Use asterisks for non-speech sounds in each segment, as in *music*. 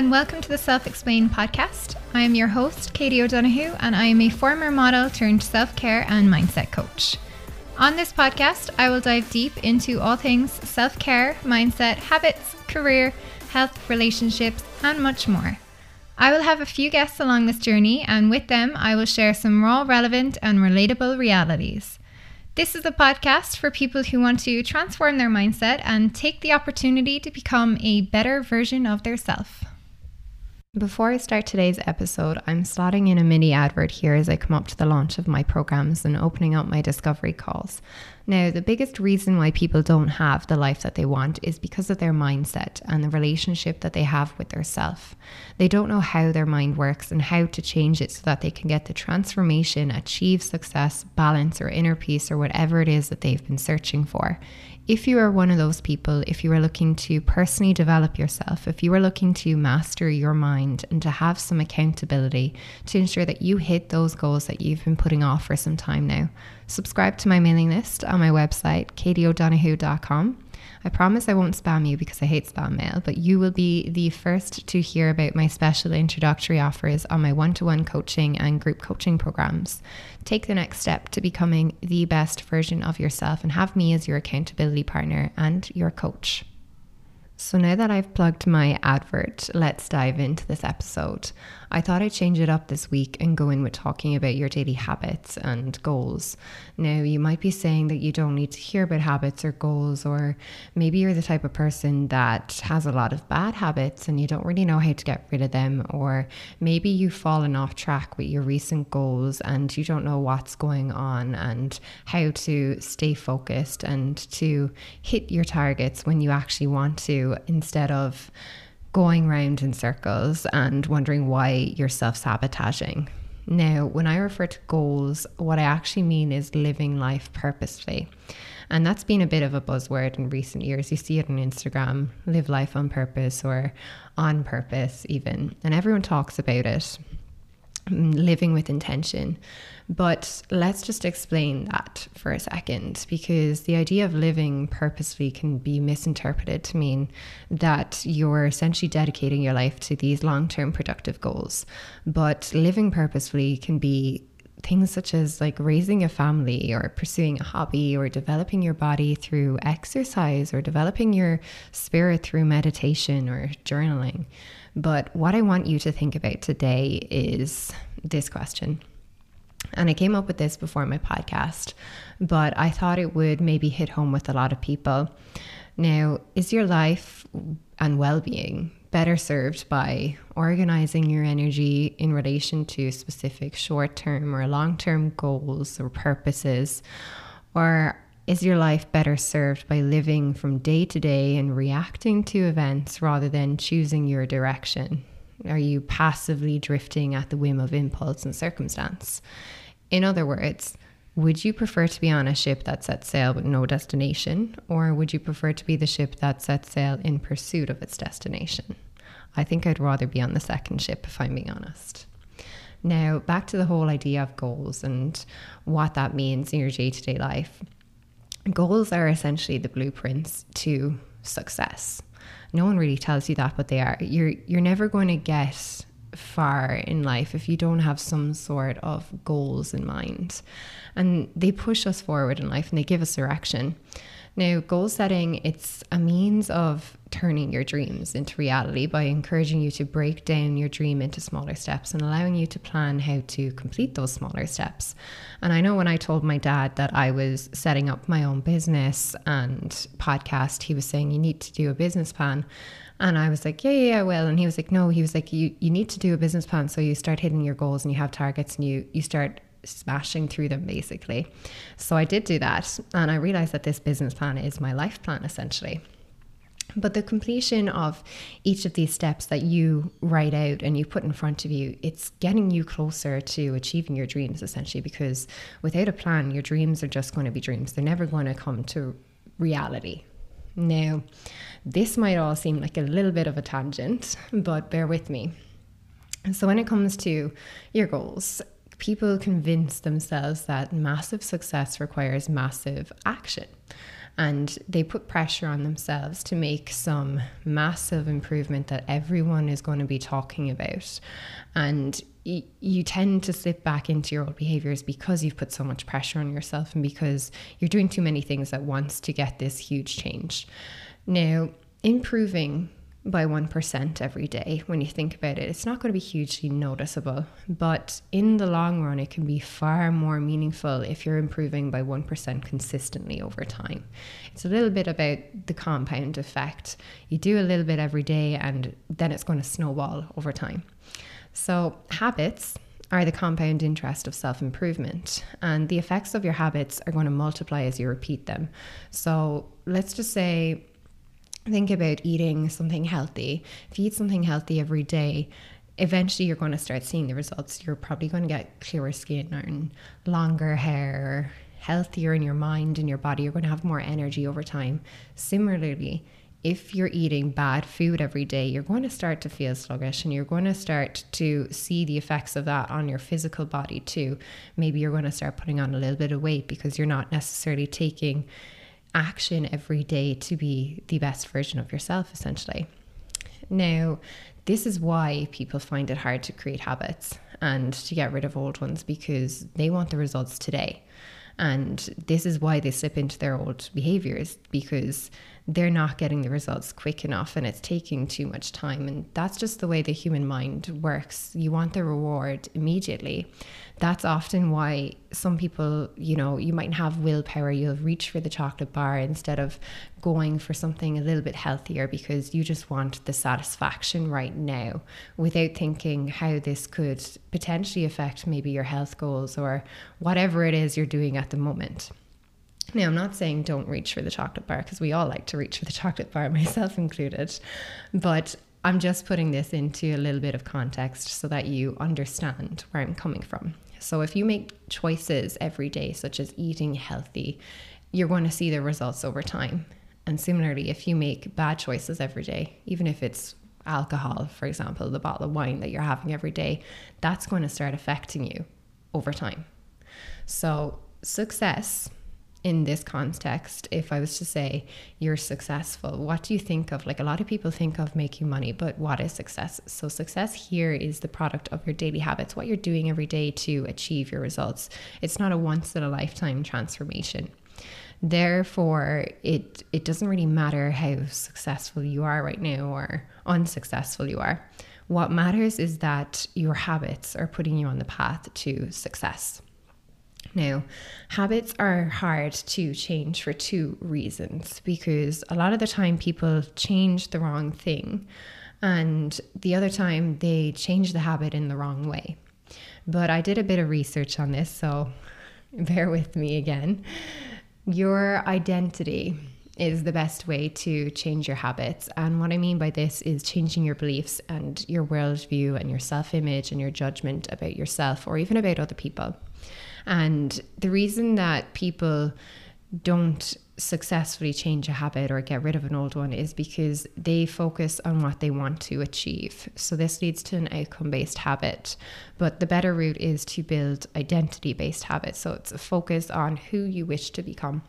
And welcome to the Self Explain podcast. I am your host, Katie O'Donoghue, and I am a former model turned self care and mindset coach. On this podcast, I will dive deep into all things self care, mindset, habits, career, health, relationships, and much more. I will have a few guests along this journey, and with them, I will share some raw, relevant, and relatable realities. This is a podcast for people who want to transform their mindset and take the opportunity to become a better version of their self. Before I start today's episode, I'm slotting in a mini advert here as I come up to the launch of my programs and opening up my discovery calls. Now, the biggest reason why people don't have the life that they want is because of their mindset and the relationship that they have with their self. They don't know how their mind works and how to change it so that they can get the transformation, achieve success, balance, or inner peace, or whatever it is that they've been searching for. If you are one of those people, if you are looking to personally develop yourself, if you are looking to master your mind and to have some accountability to ensure that you hit those goals that you've been putting off for some time now, subscribe to my mailing list on my website, katieodonoghue.com. I promise I won't spam you because I hate spam mail, but you will be the first to hear about my special introductory offers on my one to one coaching and group coaching programs. Take the next step to becoming the best version of yourself and have me as your accountability partner and your coach. So, now that I've plugged my advert, let's dive into this episode. I thought I'd change it up this week and go in with talking about your daily habits and goals. Now, you might be saying that you don't need to hear about habits or goals, or maybe you're the type of person that has a lot of bad habits and you don't really know how to get rid of them, or maybe you've fallen off track with your recent goals and you don't know what's going on and how to stay focused and to hit your targets when you actually want to instead of going round in circles and wondering why you're self sabotaging. Now, when I refer to goals, what I actually mean is living life purposefully. And that's been a bit of a buzzword in recent years. You see it on Instagram, live life on purpose or on purpose, even. And everyone talks about it, mm, living with intention. But let's just explain that for a second because the idea of living purposefully can be misinterpreted to mean that you're essentially dedicating your life to these long term productive goals. But living purposefully can be things such as like raising a family or pursuing a hobby or developing your body through exercise or developing your spirit through meditation or journaling. But what I want you to think about today is this question and I came up with this before my podcast, but I thought it would maybe hit home with a lot of people. Now, is your life and well being better served by organizing your energy in relation to specific short term or long term goals or purposes? Or is your life better served by living from day to day and reacting to events rather than choosing your direction? Are you passively drifting at the whim of impulse and circumstance? In other words, would you prefer to be on a ship that sets sail with no destination, or would you prefer to be the ship that sets sail in pursuit of its destination? I think I'd rather be on the second ship, if I'm being honest. Now, back to the whole idea of goals and what that means in your day to day life. Goals are essentially the blueprints to success. No one really tells you that, but they are. You're you're never going to get far in life if you don't have some sort of goals in mind. And they push us forward in life and they give us direction. Now, goal setting, it's a means of turning your dreams into reality by encouraging you to break down your dream into smaller steps and allowing you to plan how to complete those smaller steps. And I know when I told my dad that I was setting up my own business and podcast, he was saying, You need to do a business plan. And I was like, yeah, yeah, yeah, well. And he was like, no, he was like, you, you need to do a business plan. So you start hitting your goals and you have targets and you, you start smashing through them basically. So I did do that. And I realized that this business plan is my life plan essentially. But the completion of each of these steps that you write out and you put in front of you, it's getting you closer to achieving your dreams essentially. Because without a plan, your dreams are just going to be dreams. They're never going to come to reality. Now, this might all seem like a little bit of a tangent, but bear with me. So, when it comes to your goals, people convince themselves that massive success requires massive action. and they put pressure on themselves to make some massive improvement that everyone is going to be talking about. And you tend to slip back into your old behaviors because you've put so much pressure on yourself and because you're doing too many things at once to get this huge change. Now, improving by 1% every day when you think about it it's not going to be hugely noticeable but in the long run it can be far more meaningful if you're improving by 1% consistently over time. It's a little bit about the compound effect. You do a little bit every day and then it's going to snowball over time so habits are the compound interest of self improvement. And the effects of your habits are going to multiply as you repeat them. So let's just say think about eating something healthy. If you eat something healthy every day, eventually you're going to start seeing the results. You're probably going to get clearer skin or longer hair, healthier in your mind and your body. You're going to have more energy over time. Similarly, if you're eating bad food every day, you're going to start to feel sluggish and you're going to start to see the effects of that on your physical body too. Maybe you're going to start putting on a little bit of weight because you're not necessarily taking action every day to be the best version of yourself, essentially. Now, this is why people find it hard to create habits and to get rid of old ones because they want the results today. And this is why they slip into their old behaviors because they're not getting the results quick enough and it's taking too much time. And that's just the way the human mind works. You want the reward immediately. That's often why some people, you know, you might have willpower, you'll reach for the chocolate bar instead of going for something a little bit healthier because you just want the satisfaction right now without thinking how this could potentially affect maybe your health goals or whatever it is you're doing at the moment. Now, I'm not saying don't reach for the chocolate bar because we all like to reach for the *laughs* chocolate bar, myself included. But I'm just putting this into a little bit of context so that you understand where I'm coming from. So, if you make choices every day, such as eating healthy, you're going to see the results over time. And similarly, if you make bad choices every day, even if it's alcohol, for example, the bottle of wine that you're having every day, that's going to start affecting you over time. So, success in this context, if I was to say you're successful, what do you think of? Like a lot of people think of making money, but what is success? So, success here is the product of your daily habits, what you're doing every day to achieve your results. It's not a once in a lifetime transformation. Therefore, it, it doesn't really matter how successful you are right now or unsuccessful you are. What matters is that your habits are putting you on the path to success. Now, habits are hard to change for two reasons because a lot of the time people change the wrong thing, and the other time they change the habit in the wrong way. But I did a bit of research on this, so *laughs* bear with me again. Your identity is the best way to change your habits. And what I mean by this is changing your beliefs and your worldview and your self image and your judgment about yourself or even about other people. And the reason that people don't successfully change a habit or get rid of an old one is because they focus on what they want to achieve. So this leads to an outcome based habit. But the better route is to build identity based habits. So it's a focus on who you wish to become.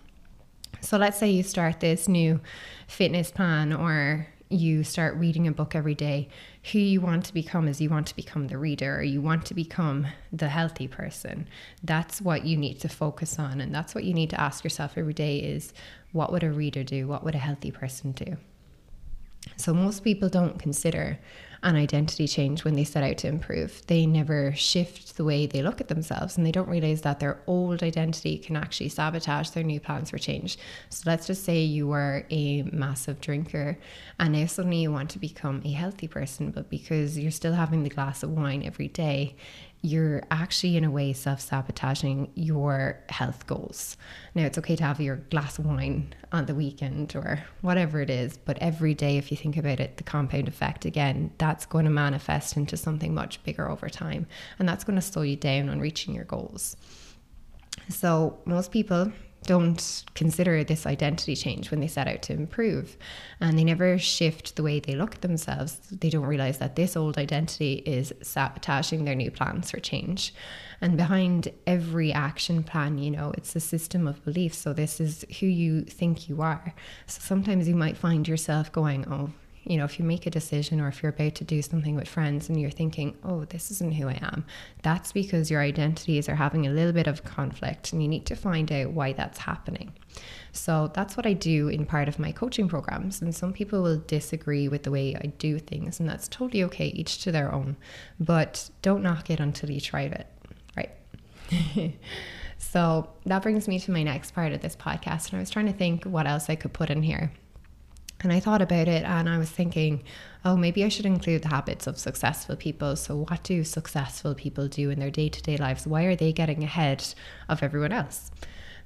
So let's say you start this new fitness plan or you start reading a book every day, who you want to become is you want to become the reader or you want to become the healthy person. That's what you need to focus on. And that's what you need to ask yourself every day is what would a reader do? What would a healthy person do? So most people don't consider an identity change when they set out to improve. They never shift the way they look at themselves and they don't realize that their old identity can actually sabotage their new plans for change. So let's just say you were a massive drinker and now suddenly you want to become a healthy person, but because you're still having the glass of wine every day, you're actually in a way self-sabotaging your health goals. Now it's okay to have your glass of wine on the weekend or whatever it is, but every day if you think about it, the compound effect again, that's going to manifest into something much bigger over time and that's going to slow you down on reaching your goals. So most people don't consider this identity change when they set out to improve. And they never shift the way they look at themselves. They don't realize that this old identity is sabotaging their new plans for change. And behind every action plan, you know, it's a system of beliefs. So this is who you think you are. So sometimes you might find yourself going, oh, you know, if you make a decision or if you're about to do something with friends and you're thinking, oh, this isn't who I am, that's because your identities are having a little bit of conflict and you need to find out why that's happening. So that's what I do in part of my coaching programs. And some people will disagree with the way I do things, and that's totally okay, each to their own. But don't knock it until you try it, right? *laughs* so that brings me to my next part of this podcast. And I was trying to think what else I could put in here. And I thought about it and I was thinking, oh, maybe I should include the habits of successful people. So, what do successful people do in their day to day lives? Why are they getting ahead of everyone else?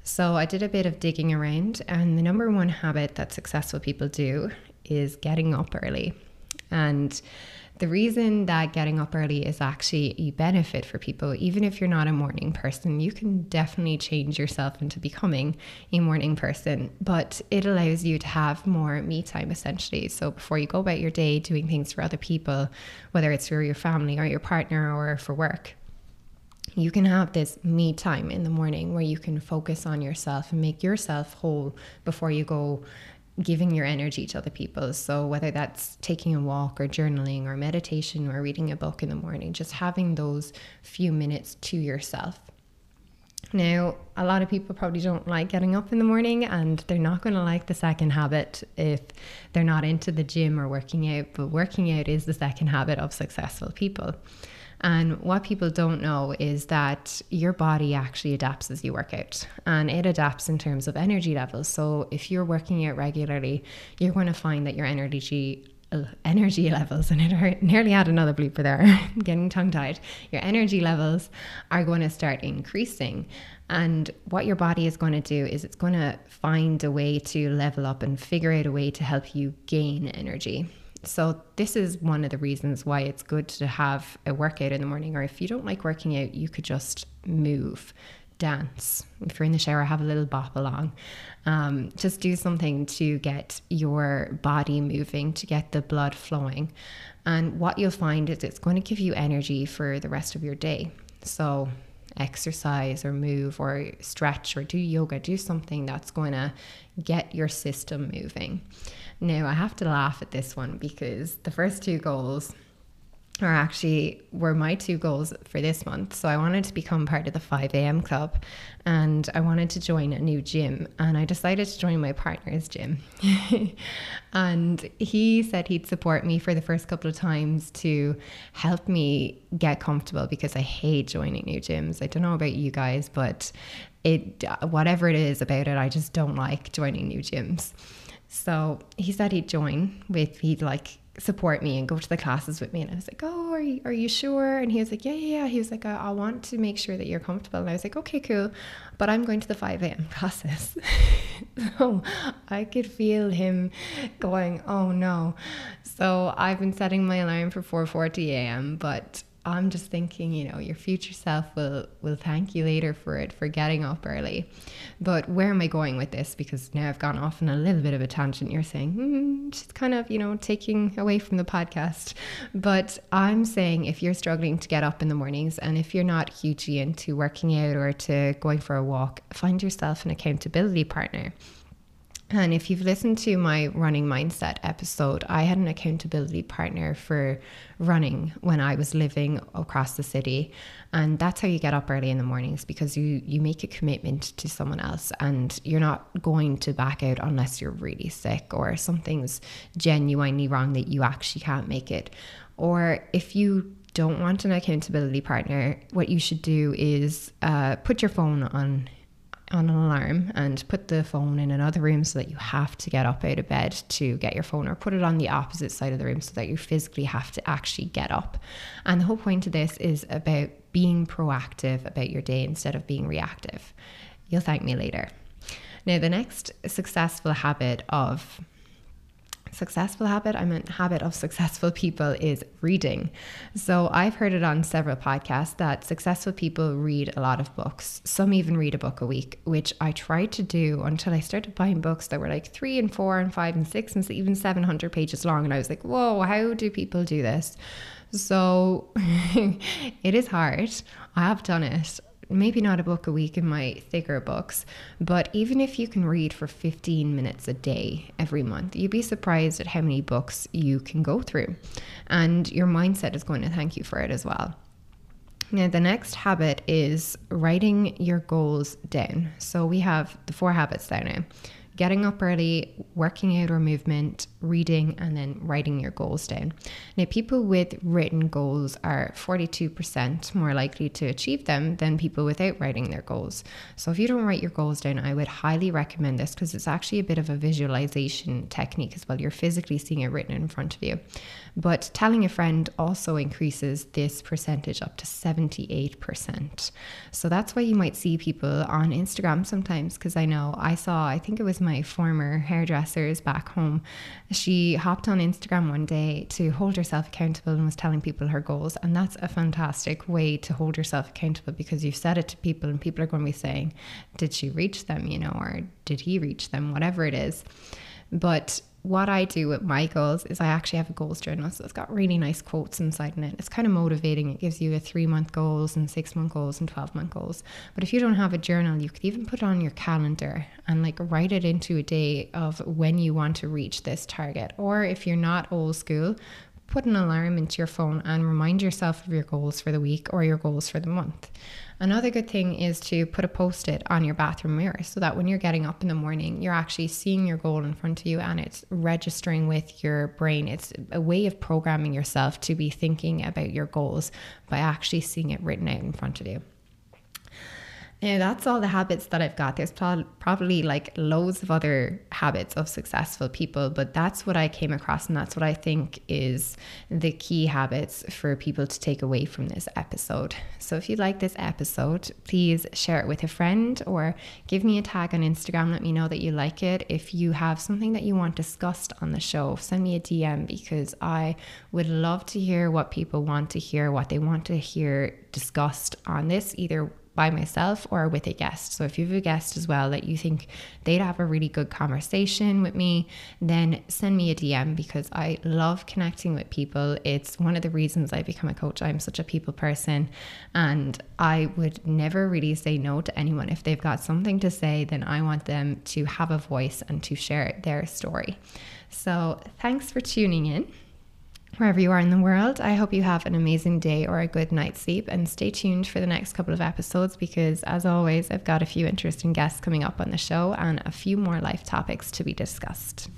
So, I did a bit of digging around, and the number one habit that successful people do is getting up early. And the reason that getting up early is actually a benefit for people, even if you're not a morning person, you can definitely change yourself into becoming a morning person, but it allows you to have more me time essentially. So before you go about your day doing things for other people, whether it's for your family or your partner or for work, you can have this me time in the morning where you can focus on yourself and make yourself whole before you go giving your energy to other people. So, whether that's taking a walk or journaling or meditation or reading a book in the morning, just having those few minutes to yourself. Now, a lot of people probably don't like getting up in the morning and they're not going to like the second habit if they're not into the gym or working out, but working out is the second habit of successful people. And what people don't know is that your body actually adapts as you work out. And it adapts in terms of energy levels. So if you're working out regularly, you're going to find that your energy uh, energy *laughs* levels and it nearly had another bleeper there *laughs* getting tongue tied your energy levels are going to start increasing. And what your body is going to do is it's going to find a way to level up and figure out a way to help you gain energy so, this is one of the reasons why it's good to have a workout in the morning. Or if you don't like working out, you could just move, dance. If you're in the shower, have a little bop along. Um, just do something to get your body moving, to get the blood flowing. And what you'll find is it's going to give you energy for the rest of your day. So, exercise or move or stretch or do yoga, do something that's going to get your system moving. Now, I have to laugh at this one because the first two goals are actually were my two goals for this month. So I wanted to become part of the 5 a.m. club and I wanted to join a new gym and I decided to join my partner's gym. *laughs* and he said he'd support me for the first couple of times to help me get comfortable because I hate joining new gyms. I don't know about you guys, but it whatever it is about it, I just don't like joining new gyms. So he said he'd join with, he'd like support me and go to the classes with me. And I was like, oh, are you, are you sure? And he was like, yeah, yeah, yeah. He was like, I, I want to make sure that you're comfortable. And I was like, okay, cool. But I'm going to the 5 a.m. classes. *laughs* so I could feel him going, oh no. So I've been setting my alarm for 4.40 a.m. But I'm just thinking, you know, your future self will will thank you later for it for getting up early. But where am I going with this? Because now I've gone off on a little bit of a tangent. You're saying mm, just kind of, you know, taking away from the podcast. But I'm saying if you're struggling to get up in the mornings, and if you're not hugely into working out or to going for a walk, find yourself an accountability partner. And if you've listened to my running mindset episode, I had an accountability partner for running when I was living across the city. And that's how you get up early in the mornings because you you make a commitment to someone else and you're not going to back out unless you're really sick or something's genuinely wrong that you actually can't make it. Or if you don't want an accountability partner, what you should do is uh, put your phone on on an alarm and put the phone in another room so that you have to get up out of bed to get your phone or put it on the opposite side of the room so that you physically have to actually get up. And the whole point of this is about being proactive about your day instead of being reactive. You'll thank me later. Now, the next successful habit of successful habit, I meant habit of successful people is reading. So I've heard it on several podcasts that successful people read a lot of books. Some even read a book a week, which I tried to do until I started buying books that were like three and four and five and six and even 700 pages long. And I was like, whoa, how do people do this? So *laughs* it is hard. I have done it maybe not a book a week in my thicker books, but even if you can read for 15 minutes a day every month, you'd be surprised at how many books you can go through. And your mindset is going to thank you for it as well. Now, the next habit is writing your goals down. So we have the four habits there now getting up early, working out or movement, reading, and then writing your goals down. Now, people with written goals are 42% more likely to achieve them than people without writing their goals. So, if you don't write your goals down, I would highly recommend this because it's actually a bit of a visualization technique as well. You're physically seeing it written in front of you. But telling a friend also increases this percentage up to 78%. So that's why you might see people on Instagram sometimes, because I know I saw, I think it was my former hairdressers back home. She hopped on Instagram one day to hold herself accountable and was telling people her goals. And that's a fantastic way to hold yourself accountable because you've said it to people and people are going to be saying, Did she reach them? You know, or did he reach them? Whatever it is. But what I do with my goals is I actually have a goals journal. So it's got really nice quotes inside in it. It's kind of motivating. It gives you a three month goals and six month goals and 12 month goals. But if you don't have a journal, you could even put it on your calendar and like write it into a day of when you want to reach this target. Or if you're not old school, put an alarm into your phone and remind yourself of your goals for the week or your goals for the month. Another good thing is to put a post it on your bathroom mirror so that when you're getting up in the morning, you're actually seeing your goal in front of you and it's registering with your brain. It's a way of programming yourself to be thinking about your goals by actually seeing it written out in front of you. Yeah, that's all the habits that I've got. There's probably like loads of other habits of successful people, but that's what I came across, and that's what I think is the key habits for people to take away from this episode. So, if you like this episode, please share it with a friend or give me a tag on Instagram. Let me know that you like it. If you have something that you want discussed on the show, send me a DM because I would love to hear what people want to hear, what they want to hear discussed on this, either by myself or with a guest. So if you have a guest as well that you think they'd have a really good conversation with me, then send me a DM because I love connecting with people. It's one of the reasons I become a coach. I'm such a people person and I would never really say no to anyone. If they've got something to say, then I want them to have a voice and to share their story. So thanks for tuning in wherever you are in the world. I hope you have an amazing day or a good night's sleep and stay tuned for the next couple of episodes because, as always, I've got a few interesting guests coming up on the show and a few more life topics to be discussed.